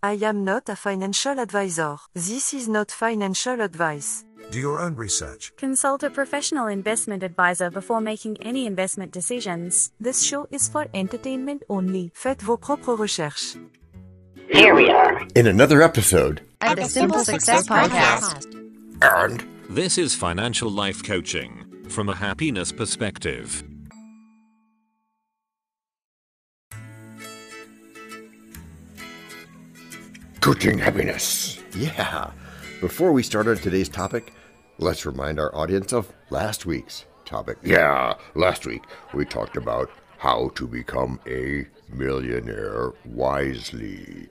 I am not a financial advisor. This is not financial advice. Do your own research. Consult a professional investment advisor before making any investment decisions. This show is for entertainment only. Faites vos propres recherches. Here we are. In another episode, of the Simple Success Podcast. And This is financial life coaching from a happiness perspective. Coaching happiness. yeah. Before we start on today's topic, let's remind our audience of last week's topic. Yeah, last week we talked about how to become a millionaire wisely.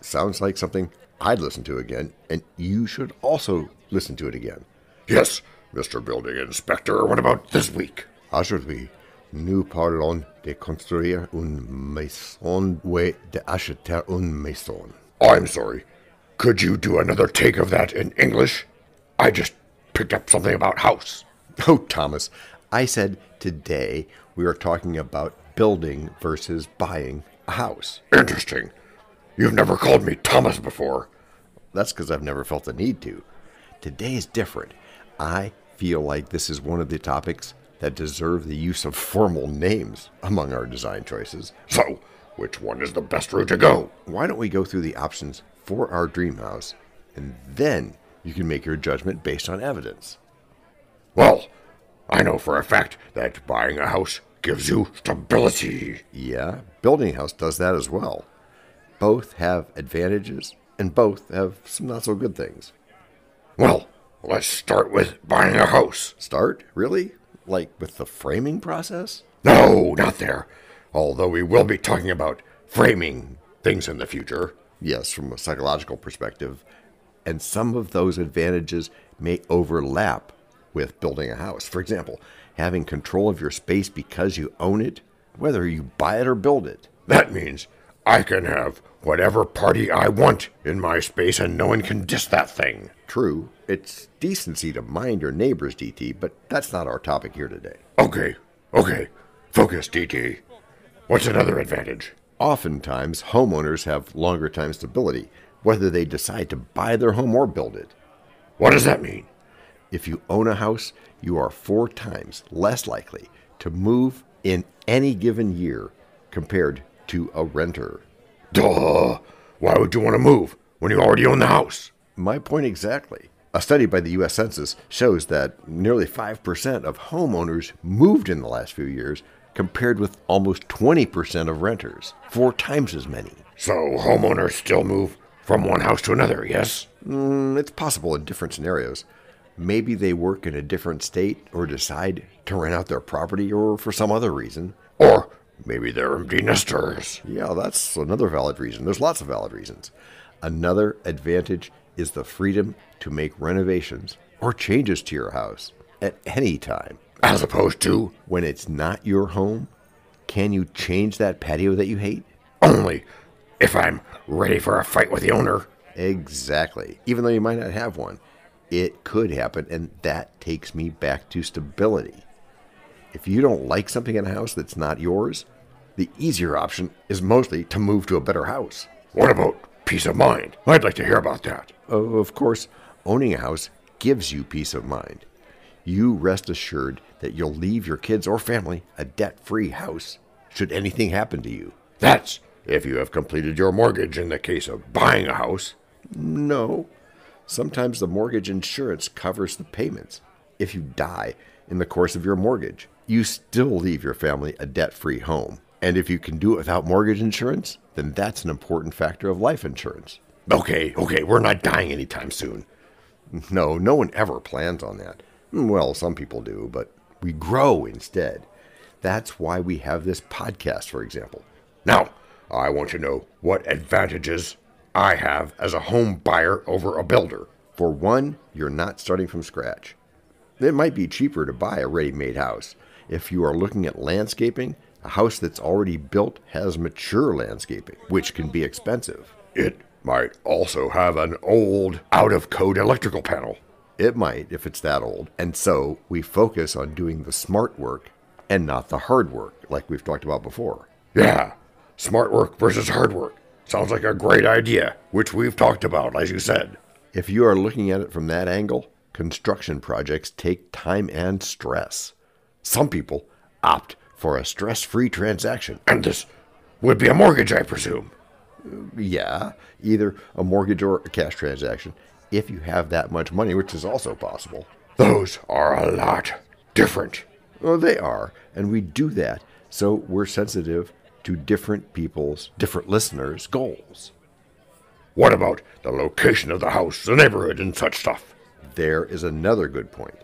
Sounds like something I'd listen to again, and you should also listen to it again. Yes, Mr. Building Inspector, what about this week? Aujourd'hui, nous parlons de construire une maison ou de acheter une maison. I'm sorry. Could you do another take of that in English? I just picked up something about house. Oh, Thomas, I said today we are talking about building versus buying a house. Interesting. You've never called me Thomas before. That's because I've never felt the need to. Today is different. I feel like this is one of the topics that deserve the use of formal names among our design choices. So, which one is the best route to go? Why don't we go through the options for our dream house, and then you can make your judgment based on evidence. Well, I know for a fact that buying a house gives you stability. Yeah, building a house does that as well. Both have advantages, and both have some not so good things. Well, let's start with buying a house. Start? Really? Like with the framing process? No, not there. Although we will be talking about framing things in the future. Yes, from a psychological perspective. And some of those advantages may overlap with building a house. For example, having control of your space because you own it, whether you buy it or build it. That means I can have whatever party I want in my space and no one can diss that thing. True, it's decency to mind your neighbors, DT, but that's not our topic here today. Okay, okay. Focus, DT. What's another advantage? Oftentimes, homeowners have longer time stability, whether they decide to buy their home or build it. What does that mean? If you own a house, you are four times less likely to move in any given year compared to a renter. Duh. Why would you want to move when you already own the house? My point exactly. A study by the U.S. Census shows that nearly 5% of homeowners moved in the last few years, compared with almost 20% of renters, four times as many. So homeowners still move from one house to another, yes? Mm, it's possible in different scenarios. Maybe they work in a different state or decide to rent out their property or for some other reason. Or maybe they're empty nesters. Yeah, that's another valid reason. There's lots of valid reasons. Another advantage is the freedom to make renovations or changes to your house at any time. As opposed to When it's not your home, can you change that patio that you hate? only if I'm ready for a fight with the owner. Exactly. Even though you might not have one, it could happen, and that takes me back to stability. If you don't like something in a house that's not yours, the easier option is mostly to move to a better house. What about peace of mind? I'd like to hear about that. Of course, owning a house gives you peace of mind. You rest assured that you'll leave your kids or family a debt free house should anything happen to you. That's if you have completed your mortgage in the case of buying a house. No. Sometimes the mortgage insurance covers the payments. If you die in the course of your mortgage, you still leave your family a debt free home. And if you can do it without mortgage insurance, then that's an important factor of life insurance. Okay, okay, we're not dying anytime soon. No, no one ever plans on that. Mm, well, some people do, but we grow instead. That's why we have this podcast, for example. Now, I want to know what advantages I have as a home buyer over a builder. For one, you're not starting from scratch. It might be cheaper to buy a ready made house. If you are looking at landscaping, a house that's already built has mature landscaping, which can be expensive. It might also have an old, out of code electrical panel. It might if it's that old. And so we focus on doing the smart work and not the hard work, like we've talked about before. Yeah, smart work versus hard work. Sounds like a great idea, which we've talked about, as you said. If you are looking at it from that angle, construction projects take time and stress. Some people opt for a stress free transaction. And this would be a mortgage, I presume. Yeah, either a mortgage or a cash transaction, if you have that much money, which is also possible. Those are a lot different. Well, they are, and we do that so we're sensitive to different people's, different listeners' goals. What about the location of the house, the neighborhood, and such stuff? There is another good point.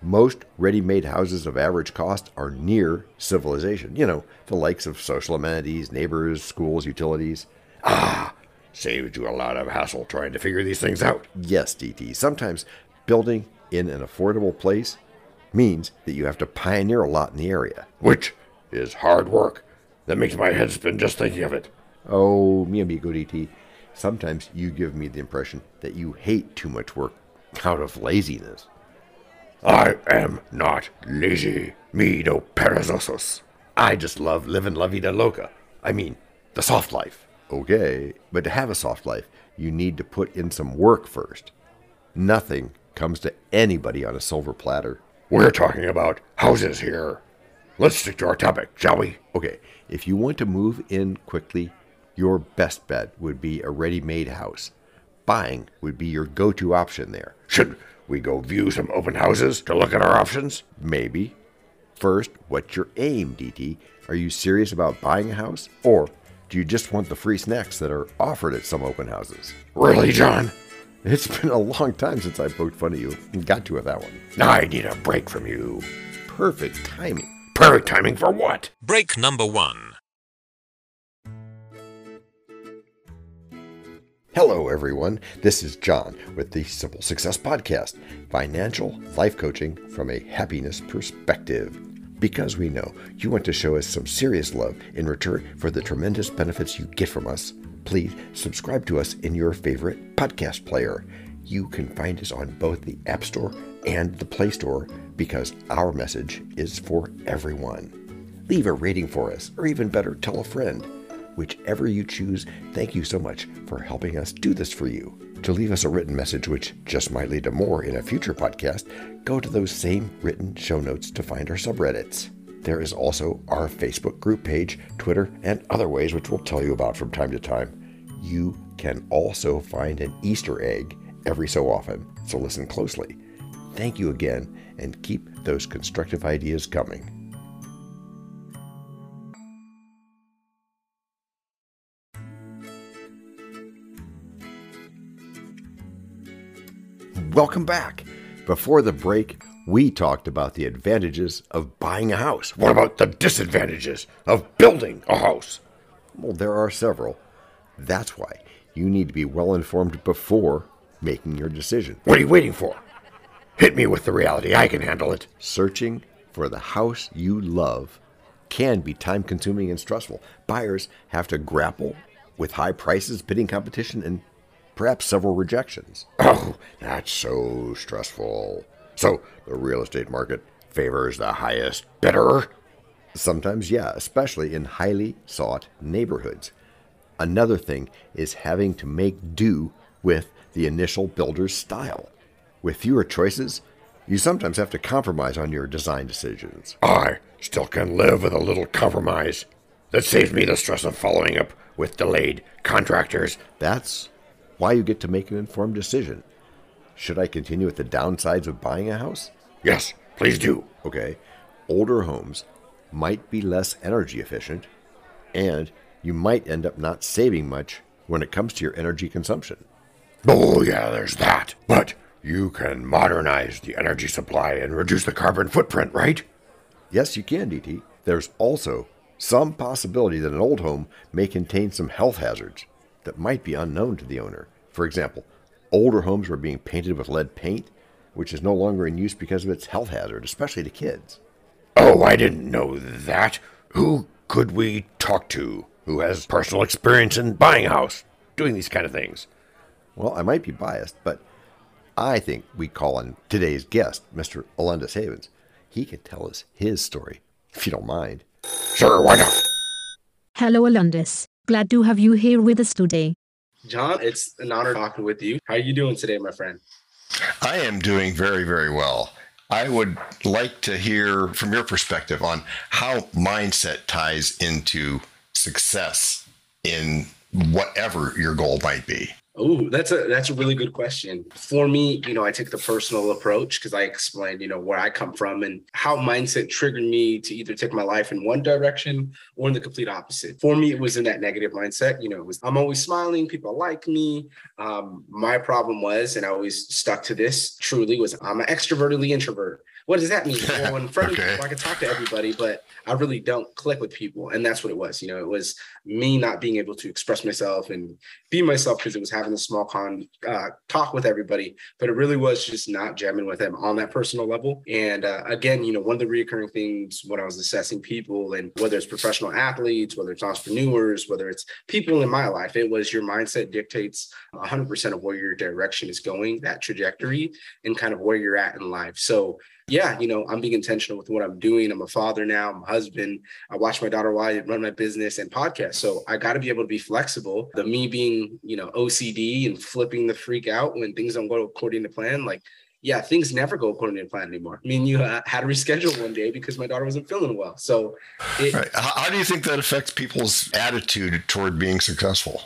Most ready made houses of average cost are near civilization. You know, the likes of social amenities, neighbors, schools, utilities. Ah, saves you a lot of hassle trying to figure these things out. Yes, DT. Sometimes building in an affordable place means that you have to pioneer a lot in the area. Which is hard work. That makes my head spin just thinking of it. Oh, mi amigo DT. Sometimes you give me the impression that you hate too much work out of laziness. I am not lazy. Me no perezosos. I just love living la vida loca. I mean, the soft life. Okay, but to have a soft life, you need to put in some work first. Nothing comes to anybody on a silver platter. We're talking about houses here. Let's stick to our topic, shall we? Okay, if you want to move in quickly, your best bet would be a ready made house. Buying would be your go to option there. Should we go view some open houses to look at our options? Maybe. First, what's your aim, DT? Are you serious about buying a house? Or do you just want the free snacks that are offered at some open houses? Really, John? It's been a long time since I poked fun at you and got to with that one. Now I need a break from you. Perfect timing. Perfect timing for what? Break number one. Hello, everyone. This is John with the Simple Success Podcast financial life coaching from a happiness perspective. Because we know you want to show us some serious love in return for the tremendous benefits you get from us, please subscribe to us in your favorite podcast player. You can find us on both the App Store and the Play Store because our message is for everyone. Leave a rating for us, or even better, tell a friend. Whichever you choose, thank you so much for helping us do this for you. To leave us a written message, which just might lead to more in a future podcast, go to those same written show notes to find our subreddits. There is also our Facebook group page, Twitter, and other ways which we'll tell you about from time to time. You can also find an Easter egg every so often, so listen closely. Thank you again, and keep those constructive ideas coming. Welcome back. Before the break, we talked about the advantages of buying a house. What about the disadvantages of building a house? Well, there are several. That's why you need to be well informed before making your decision. What are you waiting for? Hit me with the reality. I can handle it. Searching for the house you love can be time consuming and stressful. Buyers have to grapple with high prices, bidding competition, and perhaps several rejections. Oh, that's so stressful. So, the real estate market favors the highest bidder? Sometimes, yeah, especially in highly sought neighborhoods. Another thing is having to make do with the initial builder's style. With fewer choices, you sometimes have to compromise on your design decisions. I still can live with a little compromise. That saves me the stress of following up with delayed contractors. That's why you get to make an informed decision. Should I continue with the downsides of buying a house? Yes, please do. Okay. Older homes might be less energy efficient, and you might end up not saving much when it comes to your energy consumption. Oh, yeah, there's that. But you can modernize the energy supply and reduce the carbon footprint, right? Yes, you can, DT. There's also some possibility that an old home may contain some health hazards that might be unknown to the owner. For example, older homes were being painted with lead paint, which is no longer in use because of its health hazard, especially to kids. Oh, I didn't know that. Who could we talk to who has personal experience in buying a house, doing these kind of things? Well, I might be biased, but I think we call on today's guest, Mr. Alundis Havens. He can tell us his story, if you don't mind. Sure, why not? Hello, Alundis. Glad to have you here with us today. John, it's an honor talking with you. How are you doing today, my friend? I am doing very, very well. I would like to hear from your perspective on how mindset ties into success in whatever your goal might be. Oh, that's a that's a really good question. For me, you know, I take the personal approach because I explained, you know, where I come from and how mindset triggered me to either take my life in one direction or in the complete opposite. For me, it was in that negative mindset. You know, it was I'm always smiling, people like me. Um, my problem was, and I always stuck to this truly, was I'm an extrovertedly introvert. What does that mean? Well, in front Okay. of people, I can talk to everybody, but I really don't click with people. And that's what it was. You know, it was me not being able to express myself and be myself because it was having a small con uh, talk with everybody, but it really was just not jamming with them on that personal level. And uh, again, you know, one of the recurring things when I was assessing people and whether it's professional athletes, whether it's entrepreneurs, whether it's people in my life, it was your mindset dictates 100% of where your direction is going, that trajectory, and kind of where you're at in life. So yeah, you know, I'm being intentional with what I'm doing. I'm a father now, I'm a husband. I watch my daughter while I run my business and podcast. So I got to be able to be flexible. The me being, you know, OCD and flipping the freak out when things don't go according to plan, like, yeah, things never go according to plan anymore. I mean, you uh, had to reschedule one day because my daughter wasn't feeling well. So it, Right. How, how do you think that affects people's attitude toward being successful?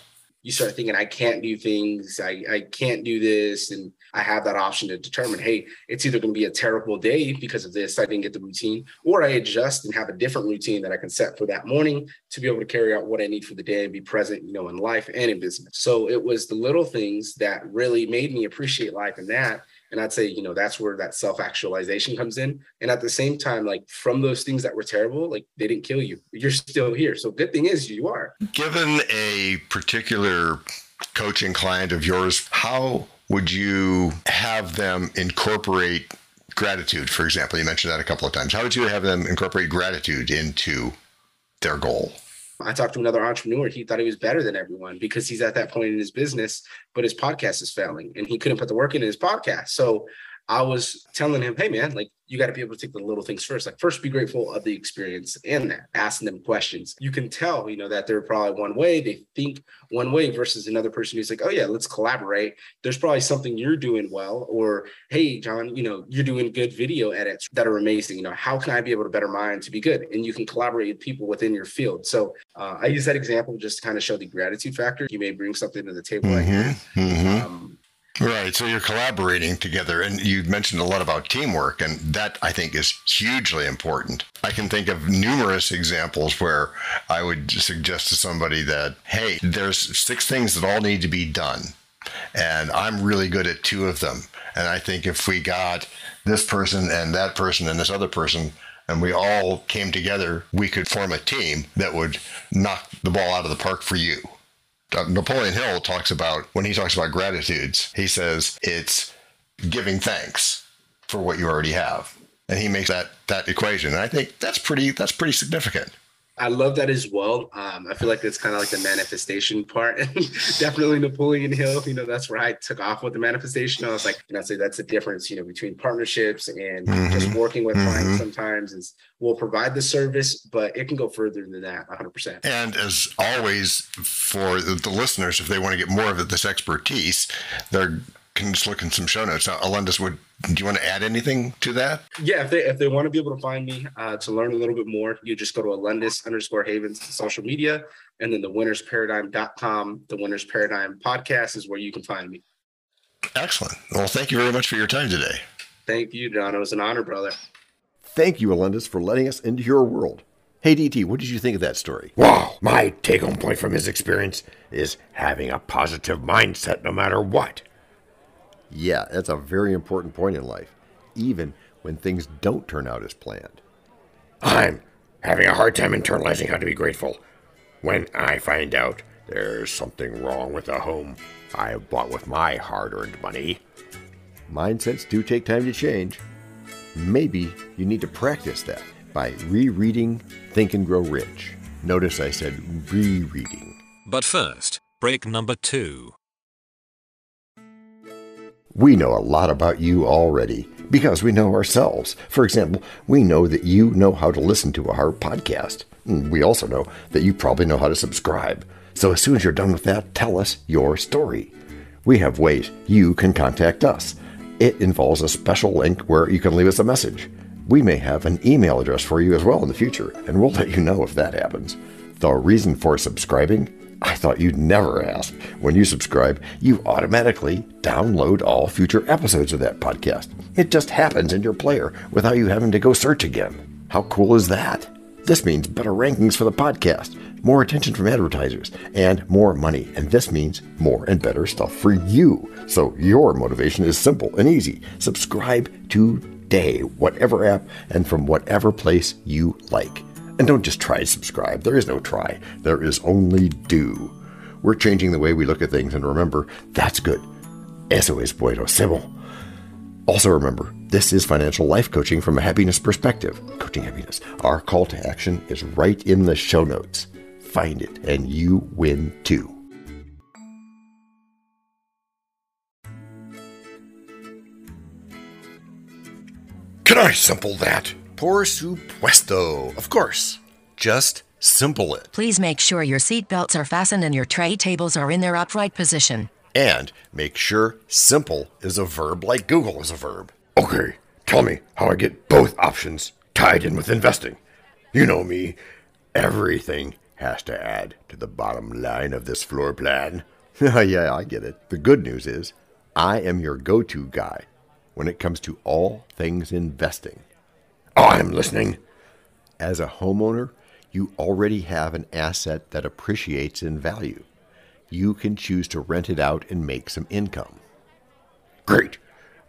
you start thinking, I can't do things, I, I can't do this. And I have that option to determine, hey, it's either going to be a terrible day because of this, I didn't get the routine, or I adjust and have a different routine that I can set for that morning to be able to carry out what I need for the day and be present, you know, in life and in business. So it was the little things that really made me appreciate life in that. And I'd say, you know, that's where that self actualization comes in. And at the same time, like from those things that were terrible, like they didn't kill you. You're still here. So good thing is you are. Given a particular coaching client of yours, how would you have them incorporate gratitude, for example? You mentioned that a couple of times. How would you have them incorporate gratitude into their goal? I talked to another entrepreneur. He thought he was better than everyone because he's at that point in his business, but his podcast is failing and he couldn't put the work in his podcast. So I was telling him, hey, man, like you got to be able to take the little things first. Like, first, be grateful of the experience and that, asking them questions. You can tell, you know, that they're probably one way, they think one way versus another person who's like, oh, yeah, let's collaborate. There's probably something you're doing well, or hey, John, you know, you're doing good video edits that are amazing. You know, how can I be able to better mine to be good? And you can collaborate with people within your field. So uh, I use that example just to kind of show the gratitude factor. You may bring something to the table like that. Mhm. Um, Right. So you're collaborating together, and you mentioned a lot about teamwork, and that I think is hugely important. I can think of numerous examples where I would suggest to somebody that, hey, there's six things that all need to be done, and I'm really good at two of them. And I think if we got this person and that person and this other person, and we all came together, we could form a team that would knock the ball out of the park for you. Uh, Napoleon Hill talks about when he talks about gratitudes, he says it's giving thanks for what you already have, and he makes that that equation. And I think that's pretty that's pretty significant. I love that as well. Um, I feel like it's kind of like the manifestation part. Definitely Napoleon Hill. You know, that's where I took off with the manifestation. I was like, and I say that's the difference, you know, between partnerships and just working with clients sometimes is we'll provide the service, but it can go further than that 100%. And as always, for the, listeners, if they want to get more of this expertise, they can just look in some show notes. Now, Alendis, would do you want to add anything to that? Yeah, if they if they want to be able to find me uh, to learn a little bit more, you just go to Alendis underscore Havens social media, and then the Winners winnersparadigm.com. The Winners Paradigm podcast is where you can find me. Excellent. Well, thank you very much for your time today. Thank you, John. It was an honor, brother. Thank you, Alendis, for letting us into your world. Hey, DT, what did you think of that story? Wow, my take home point from his experience is having a positive mindset no matter what. Yeah, that's a very important point in life, even when things don't turn out as planned. I'm having a hard time internalizing how to be grateful. When I find out there's something wrong with a home I have bought with my hard earned money, Mindsets do take time to change. Maybe you need to practice that by rereading Think and Grow Rich. Notice I said rereading. But first, break number two. We know a lot about you already because we know ourselves. For example, we know that you know how to listen to our podcast. We also know that you probably know how to subscribe. So as soon as you're done with that, tell us your story. We have ways you can contact us. It involves a special link where you can leave us a message. We may have an email address for you as well in the future, and we'll let you know if that happens. The reason for subscribing? I thought you'd never ask. When you subscribe, you automatically download all future episodes of that podcast. It just happens in your player without you having to go search again. How cool is that? This means better rankings for the podcast, more attention from advertisers, and more money. And this means more and better stuff for you. So your motivation is simple and easy. Subscribe today, whatever app and from whatever place you like. And don't just try subscribe. There is no try, there is only do. We're changing the way we look at things, and remember, that's good. Eso es bueno, simple. Also, remember, this is financial life coaching from a happiness perspective. Coaching happiness. Our call to action is right in the show notes. Find it, and you win too. Can I simple that? Por supuesto. Of course. Just simple it. Please make sure your seatbelts are fastened and your tray tables are in their upright position. And make sure simple is a verb like Google is a verb. Okay, tell me how I get both options tied in with investing. You know me, everything has to add to the bottom line of this floor plan. yeah, I get it. The good news is I am your go to guy when it comes to all things investing. I'm listening. As a homeowner, you already have an asset that appreciates in value. You can choose to rent it out and make some income. Great.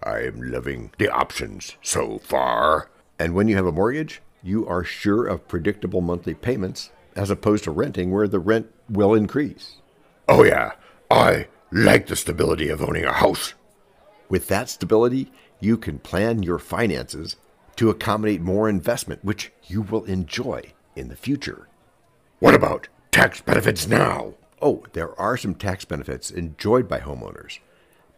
I'm loving the options so far. And when you have a mortgage, you are sure of predictable monthly payments as opposed to renting where the rent will increase. Oh, yeah. I like the stability of owning a house. With that stability, you can plan your finances to accommodate more investment, which you will enjoy in the future. What about tax benefits now? Oh, there are some tax benefits enjoyed by homeowners.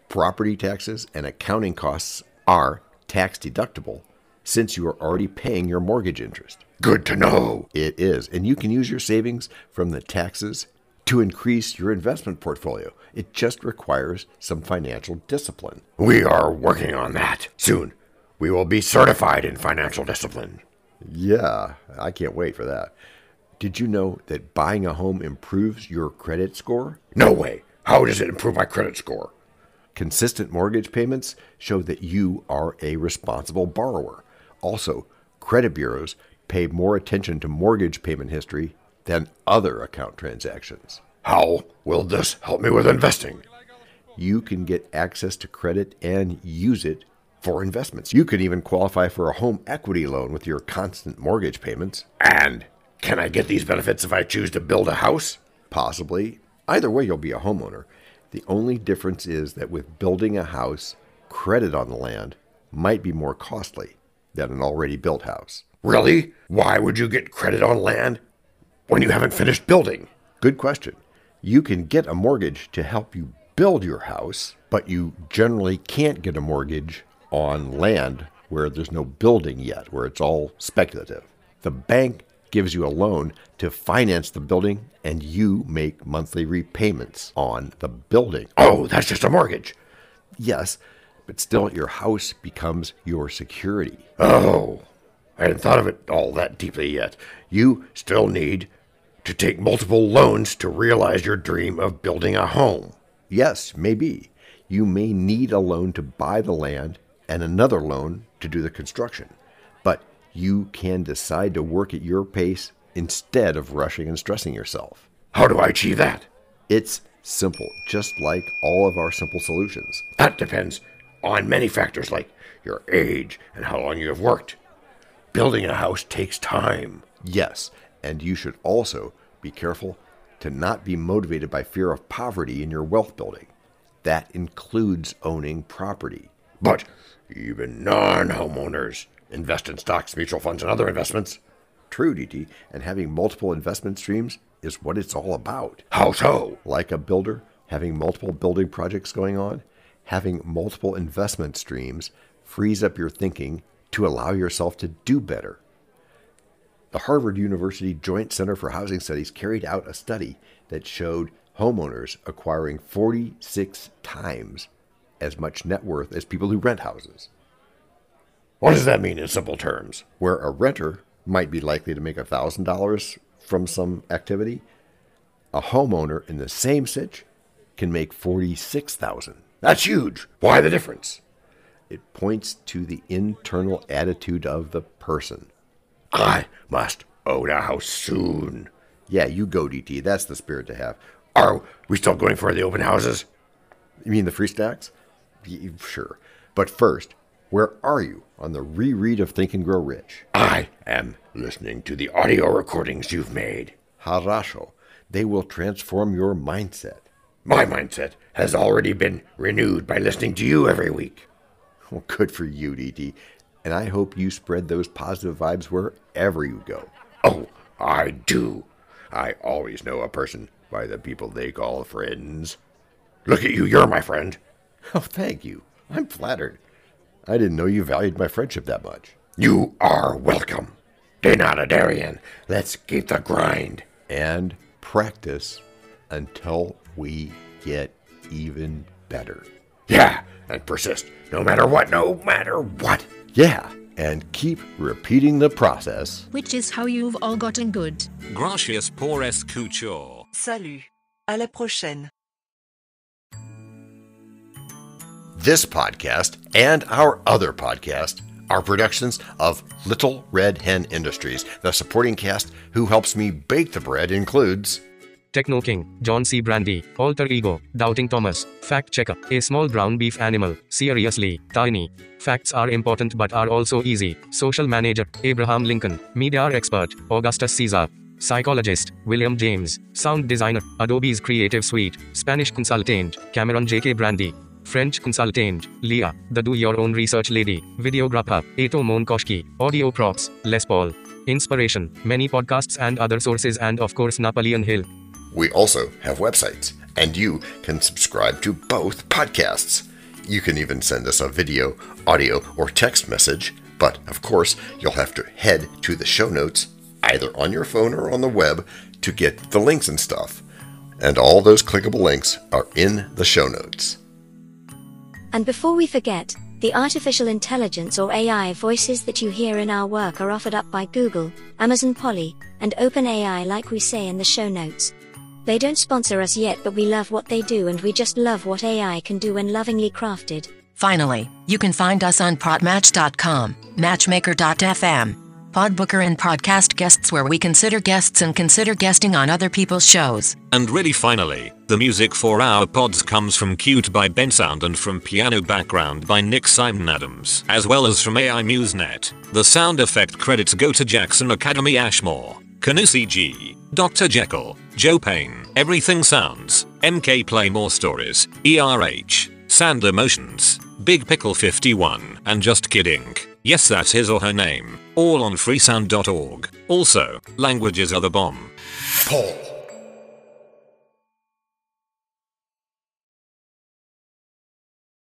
Property taxes and accounting costs are tax deductible since you are already paying your mortgage interest. Good to know. It is, and you can use your savings from the taxes to increase your investment portfolio. It just requires some financial discipline. We are working on that. Soon, we will be certified in financial discipline. Yeah, I can't wait for that. Did you know that buying a home improves your credit score? No way. How does it improve my credit score? Consistent mortgage payments show that you are a responsible borrower. Also, credit bureaus pay more attention to mortgage payment history than other account transactions. How will this help me with investing? You can get access to credit and use it for investments. You can even qualify for a home equity loan with your constant mortgage payments. And can I get these benefits if I choose to build a house? Possibly. Either way, you'll be a homeowner. The only difference is that with building a house, credit on the land might be more costly than an already built house. Really? Why would you get credit on land when you haven't finished building? Good question. You can get a mortgage to help you build your house, but you generally can't get a mortgage on land where there's no building yet, where it's all speculative. The bank gives you a loan to finance the building and you make monthly repayments on the building. Oh, that's just a mortgage. Yes, but still your house becomes your security. Oh, I hadn't thought of it all that deeply yet. You still need to take multiple loans to realize your dream of building a home. Yes, maybe. You may need a loan to buy the land and another loan to do the construction. But you can decide to work at your pace instead of rushing and stressing yourself. How do I achieve that? It's simple, just like all of our simple solutions. That depends on many factors like your age and how long you have worked. Building a house takes time. Yes, and you should also be careful to not be motivated by fear of poverty in your wealth building. That includes owning property. But even non homeowners invest in stocks, mutual funds, and other investments. True, DT, and having multiple investment streams is what it's all about. How so? Like a builder, having multiple building projects going on, having multiple investment streams frees up your thinking to allow yourself to do better. The Harvard University Joint Center for Housing Studies carried out a study that showed homeowners acquiring 46 times as much net worth as people who rent houses. What does that mean in simple terms? Where a renter might be likely to make $1,000 from some activity, a homeowner in the same sitch can make 46,000. That's huge. Why the difference? It points to the internal attitude of the person. I must own a house soon. Yeah, you go, DT. That's the spirit to have. Are we still going for the open houses? You mean the free stacks? Sure. But first, where are you on the reread of Think and Grow Rich? I am listening to the audio recordings you've made. Harasho. They will transform your mindset. My mindset has already been renewed by listening to you every week. Well, good for you, DT. And I hope you spread those positive vibes wherever you go. Oh, I do. I always know a person by the people they call friends. Look at you, you're my friend. Oh, thank you. I'm flattered. I didn't know you valued my friendship that much. You are welcome. Denatadarian, let's keep the grind. And practice until we get even better. Yeah, and persist, no matter what, no matter what. Yeah, and keep repeating the process. Which is how you've all gotten good. Gracias por escuchar. Salut. À la prochaine. This podcast and our other podcast are productions of Little Red Hen Industries. The supporting cast who helps me bake the bread includes Techno King, John C. Brandy, Alter Ego, Doubting Thomas, Fact Checker, A Small Brown Beef Animal, Seriously, Tiny. Facts are important but are also easy. Social Manager, Abraham Lincoln, Media Expert, Augustus Caesar. Psychologist, William James. Sound Designer, Adobe's Creative Suite. Spanish Consultant, Cameron J.K. Brandy. French Consultant, Leah, the Do Your Own Research Lady. Videographer, Eto Monkoshki. Audio Props, Les Paul. Inspiration, many podcasts and other sources and of course Napoleon Hill. We also have websites, and you can subscribe to both podcasts. You can even send us a video, audio, or text message, but of course, you'll have to head to the show notes, either on your phone or on the web, to get the links and stuff. And all those clickable links are in the show notes. And before we forget, the artificial intelligence or AI voices that you hear in our work are offered up by Google, Amazon Polly, and OpenAI, like we say in the show notes. They don't sponsor us yet, but we love what they do and we just love what AI can do when lovingly crafted. Finally, you can find us on Podmatch.com, Matchmaker.fm, Podbooker, and Podcast Guests, where we consider guests and consider guesting on other people's shows. And really finally, the music for our pods comes from Cute by Bensound and from Piano Background by Nick Simon Adams, as well as from AI MuseNet. The sound effect credits go to Jackson Academy Ashmore, Canusi G, Dr. Jekyll, Joe Payne, Everything Sounds, MK Play More Stories, ERH, Sand Emotions, Big Pickle 51, and Just Kidding. Yes, that's his or her name. All on freesound.org. Also, languages are the bomb. Paul,